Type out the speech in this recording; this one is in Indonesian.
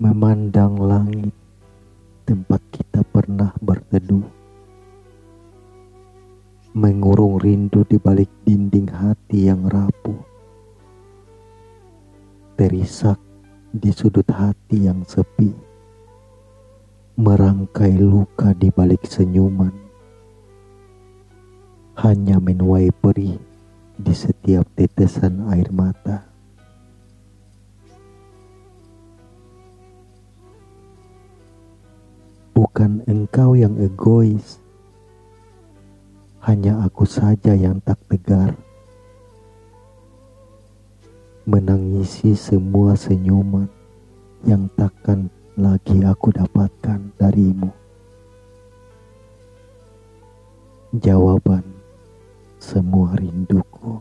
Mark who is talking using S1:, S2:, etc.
S1: memandang langit. Tempat kita pernah berteduh, mengurung rindu di balik dinding hati yang rapuh, terisak di sudut hati yang sepi, merangkai luka di balik senyuman, hanya menuai perih di setiap tetesan air mata. Bukan engkau yang egois, hanya aku saja yang tak tegar. Menangisi semua senyuman yang takkan lagi aku dapatkan darimu. Jawaban semua rinduku.